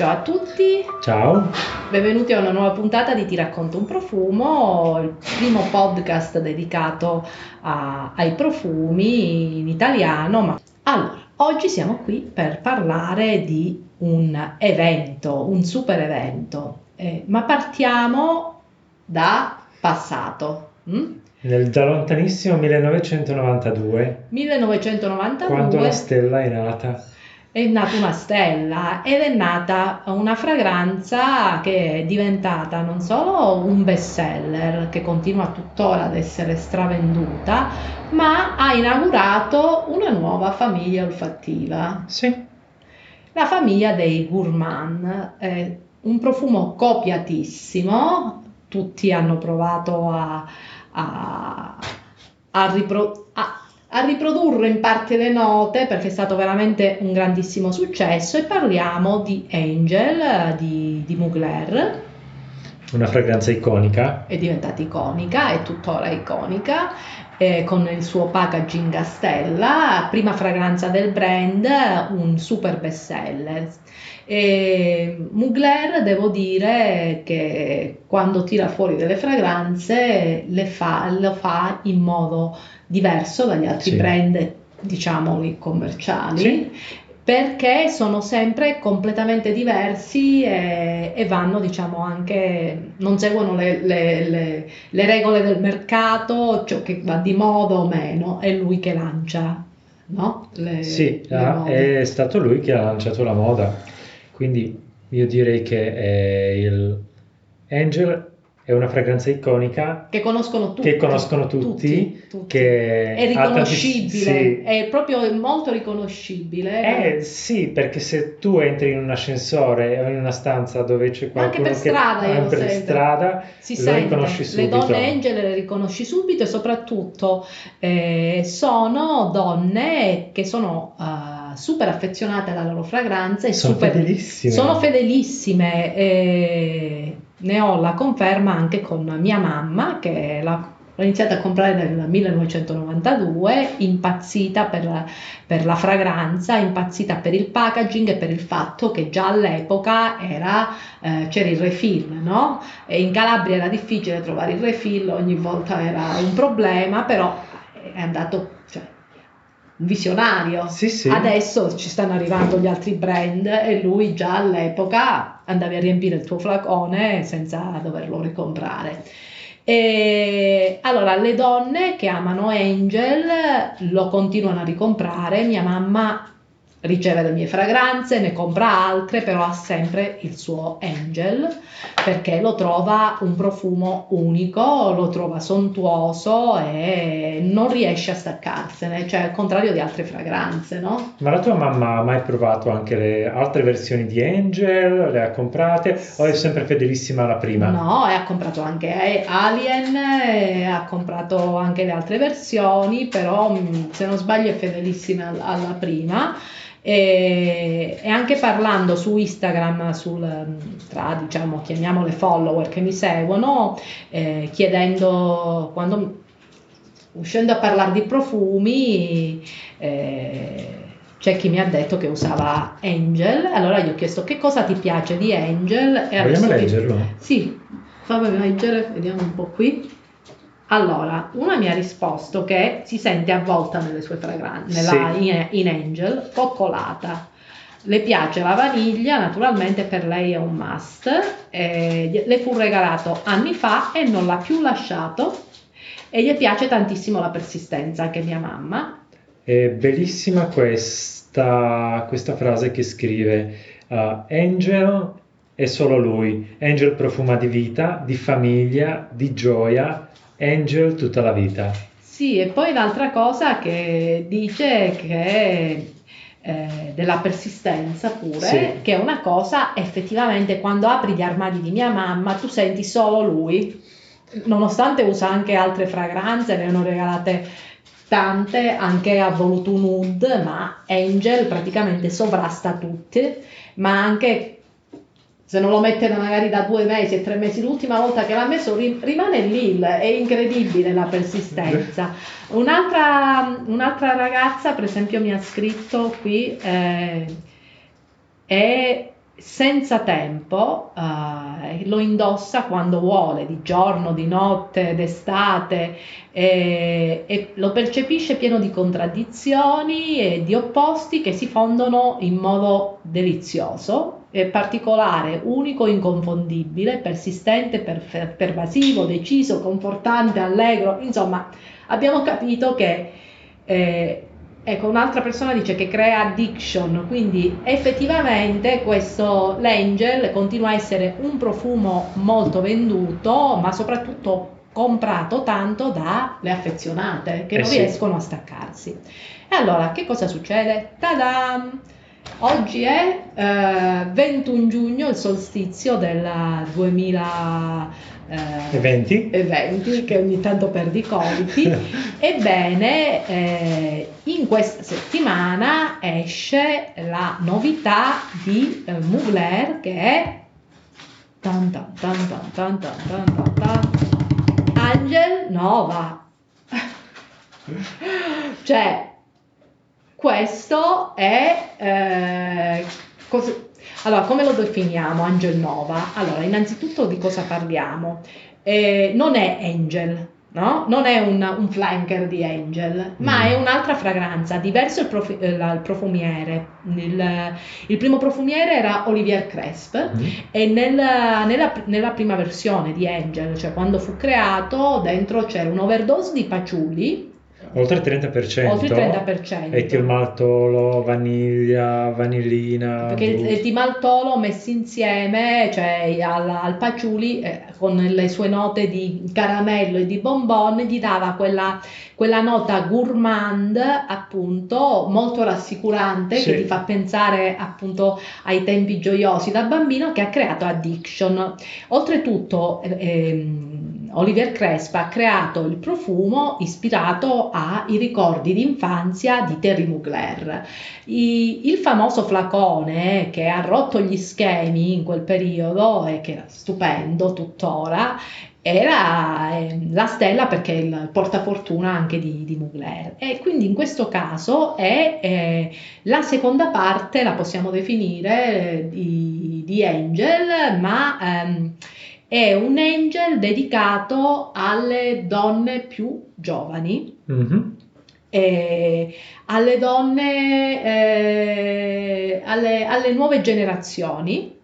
Ciao a tutti, Ciao, benvenuti a una nuova puntata di Ti racconto un profumo, il primo podcast dedicato a- ai profumi in italiano. Ma... Allora, oggi siamo qui per parlare di un evento, un super evento, Eh, ma partiamo da passato. mm? nel da lontanissimo 1992, 1992 quando la stella è nata. È nata una stella ed è nata una fragranza che è diventata non solo un best seller che continua tuttora ad essere stravenduta, ma ha inaugurato una nuova famiglia olfattiva, Sì, la famiglia dei gourmand. È un profumo copiatissimo, tutti hanno provato a, a- a ripro- a- riprodurre in parte le note perché è stato veramente un grandissimo successo e parliamo di Angel di, di Mugler, una fragranza iconica. è diventata iconica, è tuttora iconica, eh, con il suo packaging a stella, prima fragranza del brand, un super best seller. E Mugler, devo dire che quando tira fuori delle fragranze le fa, lo fa in modo diverso dagli altri Sì. brand, diciamoli, commerciali Sì. perché sono sempre completamente diversi e, e vanno, diciamo, anche, non seguono le, le- le- le regole del mercato, ciò che va di moda o meno, è lui che lancia, no? Le- Sì, le ah, è stato lui che ha lanciato la moda. Quindi io direi che è il Angel è una fragranza iconica Che conoscono tutti. che conoscono tutti, tutti. che È ha tanti- riconoscibile, sì. è proprio molto riconoscibile. Eh sì, perché se tu entri in un ascensore o in una stanza dove c'è Ma anche qualcuno per che strada io anche per strada si lo sente, riconosci le subito. donne angel le riconosci subito e soprattutto eh, sono donne che sono eh, super affezionate alla loro fragranza e Sono super, fedelissime. sono fedelissime e ne ho la conferma anche con mia mamma che la- l'ho iniziata a comprare nel 1992, impazzita per, per la fragranza, impazzita per il packaging e per il fatto che già all'epoca era, eh, c'era il refill, no? E in Calabria era difficile trovare il refill, ogni volta era un problema, però è andato, cioè, visionario. Sì, sì. Adesso ci stanno arrivando gli altri brand e lui già all'epoca andavi a riempire il tuo flacone senza doverlo ricomprare. E allora le donne che amano Angel lo continuano a ricomprare, mia mamma riceve le mie fragranze, ne compra altre, però ha sempre il suo Angel perché lo trova un profumo unico, lo trova sontuoso e non riesce a staccarsene, cioè al contrario di altre fragranze, no? Ma la tua mamma ha mai provato anche le altre versioni di Angel? Le ha comprate? O è sempre fedelissima alla prima? No, e ha comprato anche Alien, ha comprato anche le altre versioni, però mh, se non sbaglio è fedelissima al- alla prima. E, e anche parlando su Instagram, sul, tra diciamo, chiamiamole follower che mi seguono, eh, chiedendo quando uscendo a parlare di profumi, eh, c'è chi mi ha detto che usava Angel, allora gli ho chiesto che cosa ti piace di Angel e Vogliamo leggerlo? sì, fammi leggere, vediamo un po' qui. Allora, una mi ha risposto che si sente avvolta nelle sue fragranze, nella- Sì. in, in Angel, coccolata. Le piace la vaniglia, naturalmente per lei è un must. eh, le fu regalato anni fa e non l'ha più lasciato. E gli piace tantissimo la persistenza, anche mia mamma. È bellissima questa, questa frase che scrive uh, Angel è solo lui. Angel profuma di vita, di famiglia, di gioia. Angel tutta la vita. Sì, e poi l'altra cosa che dice che eh, della persistenza pure, Sì. che è una cosa effettivamente quando apri gli armadi di mia mamma tu senti solo lui, nonostante usa anche altre fragranze, ne hanno regalate tante, anche ha voluto un oud, ma Angel praticamente sovrasta tutte, ma anche se non lo mette magari da due mesi e tre mesi, l'ultima volta che l'ha messo ri- rimane lì, è incredibile la persistenza. Un'altra, un'altra ragazza, per esempio, mi ha scritto qui, eh, è- senza tempo, eh, lo indossa quando vuole, di giorno, di notte, d'estate, e, e lo percepisce pieno di contraddizioni e di opposti che si fondono in modo delizioso, particolare, unico, inconfondibile, persistente, per, pervasivo, deciso, confortante, allegro, insomma abbiamo capito che eh, Ecco, un'altra persona dice che crea addiction, quindi effettivamente questo l'Angel continua a essere un profumo molto venduto, ma soprattutto comprato tanto dalle affezionate che eh non sì. riescono a staccarsi. E allora, che cosa succede? Ta-da! Oggi è eh, 21 giugno, il solstizio del 2000 eh, che ogni tanto perdi i colpi. Ebbene, eh, in questa settimana esce la novità di eh, Mugler che è tan tan tan tan tan tan tan tan Angel Nova. cioè, questo è eh, cos- allora, come lo definiamo Angel Nova? Allora, innanzitutto di cosa parliamo? Eh, non è Angel, No? Non è un, un, flanker di Angel, ma mm. è un'altra fragranza, diverso il, profi, eh, il profumiere. Il, il, primo profumiere era Olivier Cresp mm. e nel, nella, nella, prima versione di Angel, cioè quando fu creato, dentro c'era un overdose di patchouli Oltre il 30%. Oltre il 30%. Etilmaltolo, vaniglia, vanillina. Perché il etilmaltolo messo insieme, cioè al, al patchouli, eh, con le sue note di caramello e di bonbon, gli dava quella, quella nota gourmand, appunto, molto rassicurante, sì. che ti fa pensare appunto ai tempi gioiosi da bambino, che ha creato Addiction. Oltretutto, eh, ehm, Oliver Cresp ha creato il profumo ispirato ai ricordi d'infanzia di Terry Mugler. I, il famoso flacone che ha rotto gli schemi in quel periodo e che era stupendo tuttora era eh, la stella perché è il portafortuna anche di, di Mugler e quindi in questo caso è eh, la seconda parte la possiamo definire eh, di, di Angel ma ehm, è un angel dedicato alle donne più giovani. Mm-hmm. Eh, alle donne, eh, alle, alle nuove generazioni.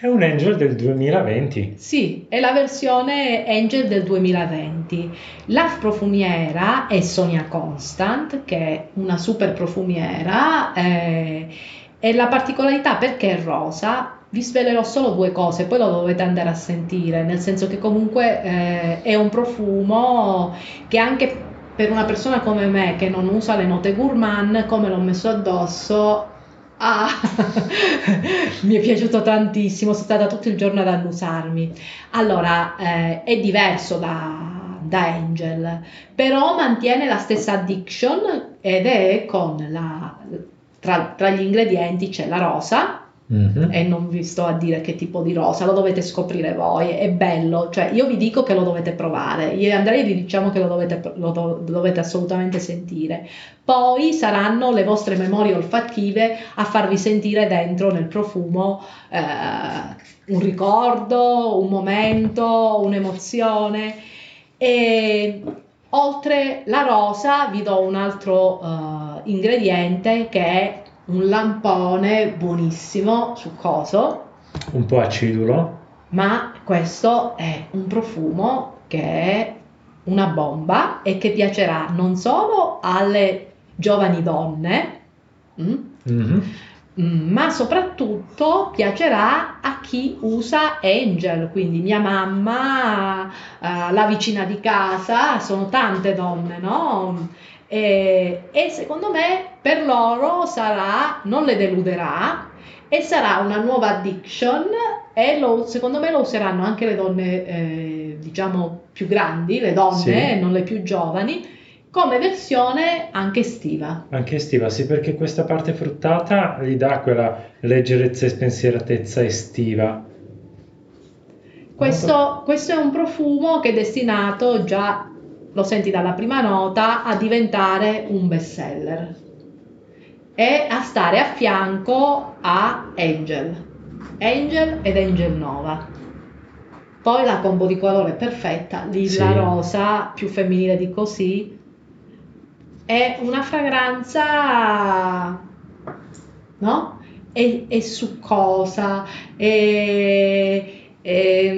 È un Angel del 2020. Sì, è la versione Angel del 2020. La profumiera è Sonia Constant, che è una super profumiera. Eh, e la particolarità perché è rosa vi svelerò solo due cose, poi lo dovete andare a sentire, nel senso che comunque eh, è un profumo che anche per una persona come me che non usa le note gourmand, come l'ho messo addosso, ah, mi è piaciuto tantissimo, sono stata tutto il giorno ad annusarmi. Allora, eh, è diverso da, da Angel, però mantiene la stessa addiction ed è con la, tra, tra gli ingredienti c'è la rosa, Mm-hmm. E non vi sto a dire che tipo di rosa, lo dovete scoprire voi, è bello, cioè io vi dico che lo dovete provare, io e Andrea vi diciamo che lo dovete, lo do, dovete assolutamente sentire, poi saranno le vostre memorie olfattive a farvi sentire dentro nel profumo eh, un ricordo, un momento, un'emozione. E oltre la rosa vi do un altro uh, ingrediente che è un lampone buonissimo, succoso. Un po' acidulo. Ma questo è un profumo che è una bomba e che piacerà non solo alle giovani donne, mm, mm-hmm. Mm, ma soprattutto piacerà a chi usa Angel, quindi mia mamma, uh, la vicina di casa, sono tante donne, no? E, e secondo me per loro sarà, non le deluderà e sarà una nuova addiction e lo, secondo me lo useranno anche le donne eh, diciamo più grandi, le donne, sì. non le più giovani, come versione anche estiva. Anche estiva, sì, perché questa parte fruttata gli dà quella leggerezza e spensieratezza estiva. Questo, questo è un profumo che è destinato già lo senti dalla prima nota, a diventare un bestseller e a stare a fianco a Angel. Angel ed Angel Nova. Poi la combo di colore perfetta, lilla Sì. rosa, più femminile di così. È una fragranza, no? È, è succosa, è, è-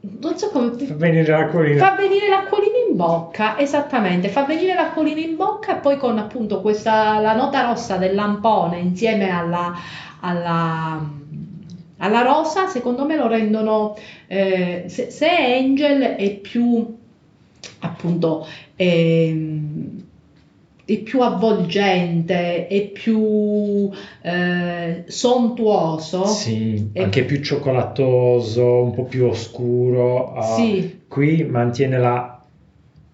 non so come Fa venire l'acquolina. Fa venire l'acquolina in bocca, esattamente, fa venire l'acquolina in bocca e poi con appunto questa, la nota rossa del lampone insieme alla, alla, alla rosa, secondo me lo rendono, eh, se, se Angel è più appunto ehm, è più avvolgente, è più eh, sontuoso. Sì, E- anche più cioccolatoso, un po' più oscuro. ah, Sì. Qui mantiene la-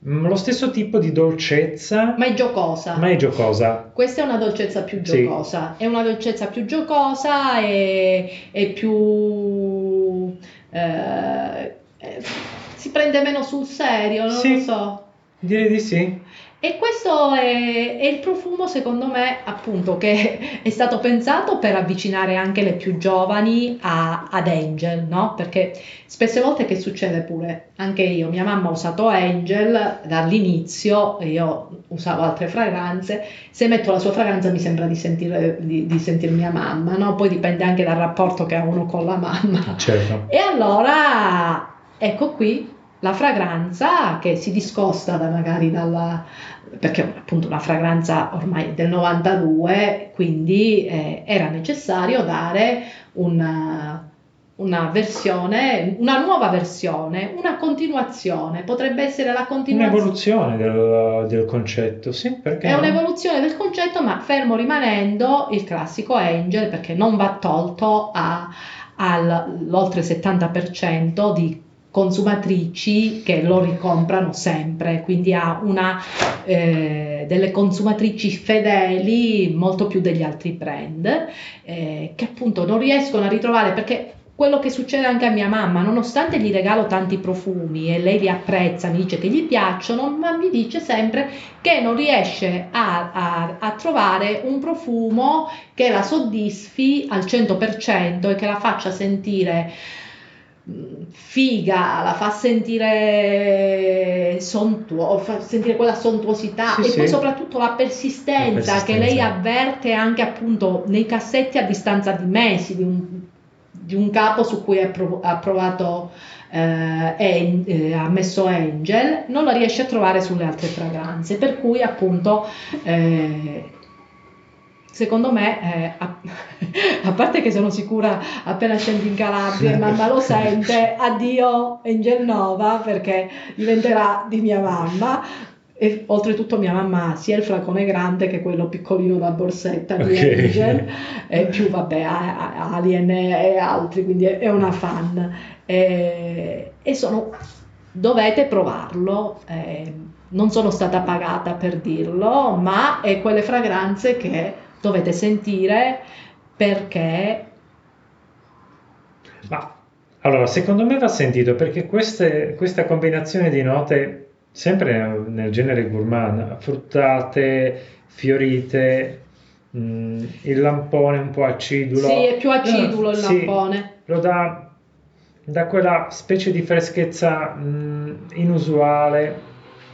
lo stesso tipo di dolcezza, ma è giocosa. ma è giocosa. Questa è una dolcezza più Sì. giocosa, è una dolcezza più giocosa e, e più... eh, eh, si prende meno sul serio, non Sì. lo so. Direi di sì. E questo è, è il profumo, secondo me, appunto, che è stato pensato per avvicinare anche le più giovani a- ad Angel, no? Perché spesse volte che succede pure, anche io, mia mamma ha usato Angel dall'inizio, io usavo altre fragranze, se metto la sua fragranza mi sembra di sentire, di, di sentir mia mamma, no? Poi dipende anche dal rapporto che ha uno con la mamma. Certo. E allora ecco qui la fragranza che si discosta da magari dalla perché appunto una fragranza ormai del 92, quindi eh, era necessario dare una, una versione, una nuova versione, una continuazione, potrebbe essere la continuazione. Un'evoluzione del, del concetto, sì, perché È no? un'evoluzione del concetto, ma fermo rimanendo il classico Angel, perché non va tolto a- all'oltre 70% di consumatrici che lo ricomprano sempre, quindi ha una eh, delle consumatrici fedeli molto più degli altri brand eh, che appunto non riescono a ritrovare perché quello che succede anche a mia mamma, nonostante gli regalo tanti profumi e lei li apprezza, mi dice che gli piacciono, ma mi dice sempre che non riesce a, a- a trovare un profumo che la soddisfi al 100% e che la faccia sentire figa, la fa sentire sontuo, fa sentire quella sontuosità Sì, e poi sì. soprattutto la persistenza, La che lei persistenza. avverte anche appunto nei cassetti a distanza di mesi di un, di un capo su cui ha, prov- ha provato eh, An- eh, ha messo Angel non la riesce a trovare sulle altre fragranze per cui appunto eh, secondo me eh, a, a parte che sono sicura appena scendi in Calabria e mamma lo sente addio Angel Nova perché diventerà di mia mamma. E oltretutto mia mamma sia il flacone grande che quello piccolino da borsetta di Ok. Angel. E più vabbè Alien e altri quindi è è una fan. E, e sono dovete provarlo eh, non sono stata pagata per dirlo ma è quelle fragranze che dovete sentire perché Ma allora, secondo me va sentito perché queste- questa combinazione di note, sempre nel, genere gourmand, fruttate, fiorite, mh, il lampone un po' acidulo. sì è più acidulo il Sì, lampone lo dà, dà quella specie di freschezza mh, inusuale,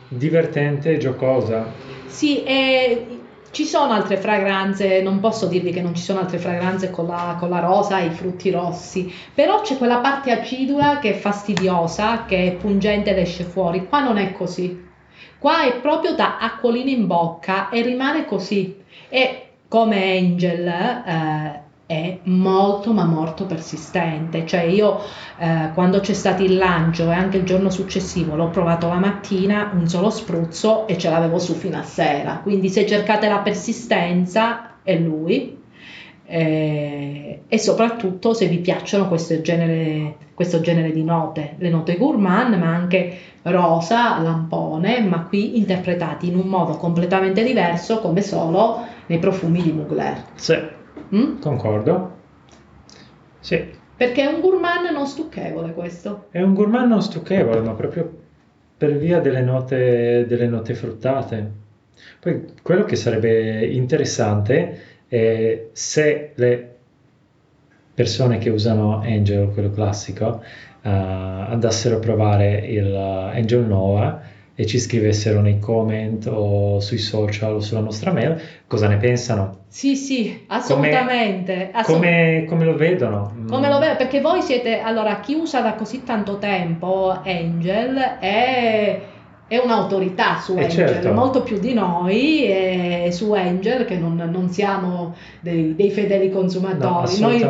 divertente e giocosa. Sì, e ci sono altre fragranze, non posso dirvi che non ci sono altre fragranze con la, con la rosa e i frutti rossi, però c'è quella parte acidula che è fastidiosa, che è pungente ed esce fuori. Qua non è così. Qua è proprio da acquolina in bocca e rimane così. E come Angel eh, è molto ma molto persistente. Cioè io eh, quando c'è stato il lancio e anche il giorno successivo l'ho provato la mattina, un solo spruzzo e ce l'avevo su fino a sera. Quindi se cercate la persistenza è lui. Eh, e soprattutto se vi piacciono questo genere, questo genere di note, le note gourmand, ma anche rosa, lampone, ma qui interpretati in un modo completamente diverso, come solo nei profumi di Mugler. Sì, Mm? concordo. Sì, Perché è un gourmand non stucchevole questo. è un gourmand non stucchevole, ma proprio per via delle note, delle note fruttate. Poi quello che sarebbe interessante è se le persone che usano Angel, quello classico, uh, andassero a provare il uh, Angel Nova e ci scrivessero nei comment o sui social o sulla nostra mail cosa ne pensano. Sì, sì, assolutamente. Come, assolut- come, come lo vedono? Come lo vedo? Perché voi siete, allora, chi usa da così tanto tempo Angel è è un'autorità su eh, Angel, certo. molto più di noi e su Angel che non, non siamo dei, dei, fedeli consumatori. No, noi,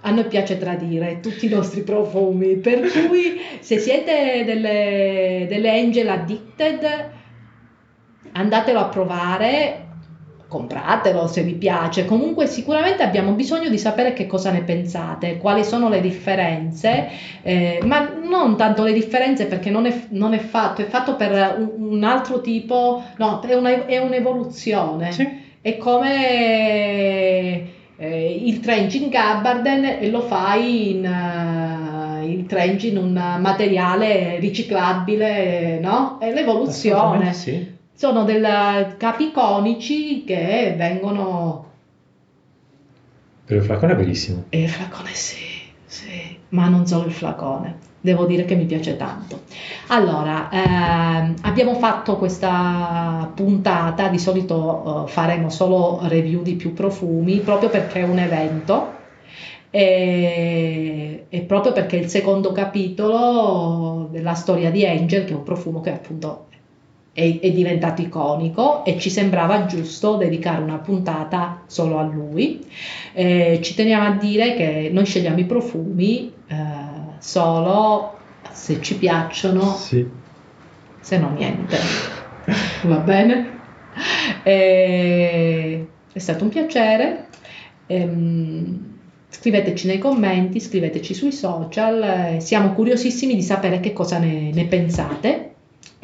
a noi piace tradire tutti i nostri profumi, per cui se siete delle, delle Angel addicted andatelo a provare compratelo se vi piace. Comunque sicuramente abbiamo bisogno di sapere che cosa ne pensate, quali sono le differenze, eh, ma non tanto le differenze perché non è, non è fatto, è fatto per un, un altro tipo, no, è, una, è un'evoluzione. Sì. È come eh, il trench in Gabbarden e lo fai in... Uh, il trench in un materiale riciclabile, no? È l'evoluzione. Sì sono del capi conici che vengono... Per il flacone è bellissimo. E il flacone sì, sì, ma non solo il flacone. Devo dire che mi piace tanto. Allora, ehm, abbiamo fatto questa puntata, di solito eh, faremo solo review di più profumi, proprio perché è un evento e, e, proprio perché è il secondo capitolo della storia di Angel, che è un profumo che appunto è, è, diventato iconico e ci sembrava giusto dedicare una puntata solo a lui. Eh, ci teniamo a dire che noi scegliamo i profumi eh, solo se ci piacciono, sì. se no niente. Va bene? Eh, è stato un piacere. Ehm, scriveteci nei commenti, scriveteci sui social, eh, siamo curiosissimi di sapere che cosa ne, ne pensate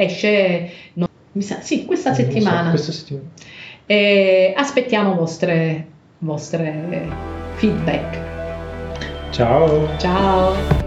esce no, sa, sì, questa settimana. So, questa settimana. E aspettiamo vostre, vostre feedback. Ciao. Ciao.